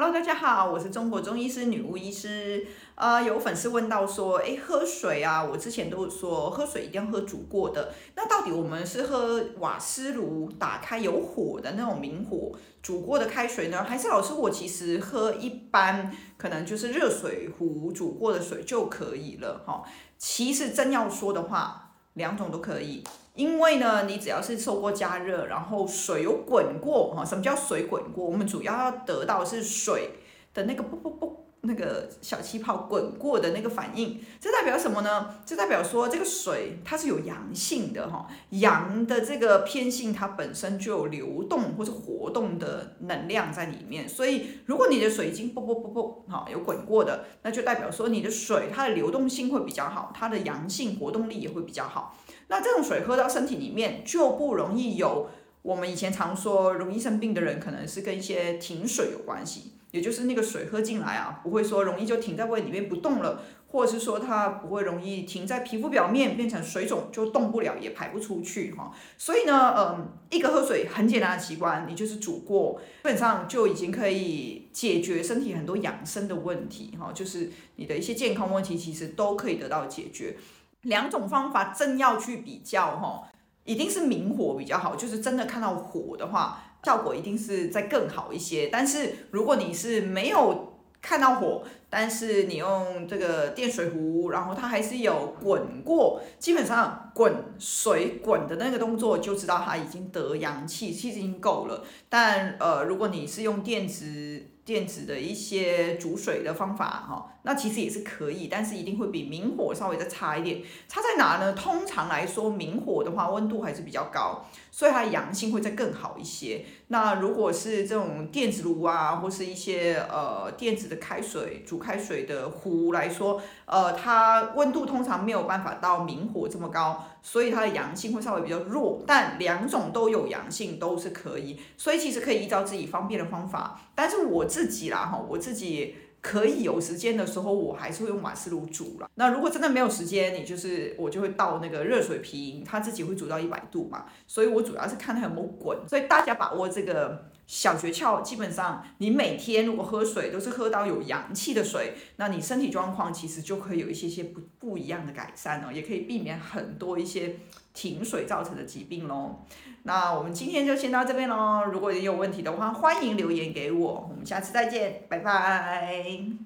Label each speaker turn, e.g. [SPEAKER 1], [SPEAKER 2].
[SPEAKER 1] Hello，大家好，我是中国中医师女巫医师。呃，有粉丝问到说，诶，喝水啊，我之前都说喝水一定要喝煮过的。那到底我们是喝瓦斯炉打开有火的那种明火煮过的开水呢，还是老师我其实喝一般可能就是热水壶煮过的水就可以了？哈，其实真要说的话，两种都可以。因为呢，你只要是受过加热，然后水有滚过哈，什么叫水滚过？我们主要要得到是水的那个啵啵啵那个小气泡滚过的那个反应，这代表什么呢？这代表说这个水它是有阳性的哈，阳的这个偏性它本身就有流动或者活动的能量在里面，所以如果你的水已经啵啵啵啵哈有滚过的，那就代表说你的水它的流动性会比较好，它的阳性活动力也会比较好。那这种水喝到身体里面就不容易有我们以前常说容易生病的人，可能是跟一些停水有关系，也就是那个水喝进来啊，不会说容易就停在胃里面不动了，或者是说它不会容易停在皮肤表面变成水肿就动不了也排不出去哈。所以呢，嗯，一个喝水很简单的习惯，你就是煮过，基本上就已经可以解决身体很多养生的问题哈，就是你的一些健康问题其实都可以得到解决。两种方法真要去比较哈，一定是明火比较好，就是真的看到火的话，效果一定是再更好一些。但是如果你是没有看到火，但是你用这个电水壶，然后它还是有滚过，基本上滚水滚的那个动作就知道它已经得阳气，其实已经够了。但呃，如果你是用电子电子的一些煮水的方法哈，那其实也是可以，但是一定会比明火稍微再差一点。差在哪呢？通常来说，明火的话温度还是比较高，所以它的阳性会再更好一些。那如果是这种电子炉啊，或是一些呃电子的开水煮开水的壶来说，呃，它温度通常没有办法到明火这么高，所以它的阳性会稍微比较弱。但两种都有阳性都是可以，所以其实可以依照自己方便的方法。但是我自自己啦哈，我自己可以有时间的时候，我还是会用瓦斯炉煮啦。那如果真的没有时间，你就是我就会倒那个热水瓶，它自己会煮到一百度嘛。所以我主要是看它有没有滚。所以大家把握这个。小诀窍，基本上你每天如果喝水都是喝到有阳气的水，那你身体状况其实就可以有一些些不不一样的改善哦，也可以避免很多一些停水造成的疾病喽。那我们今天就先到这边喽，如果你有问题的话，欢迎留言给我，我们下次再见，拜拜。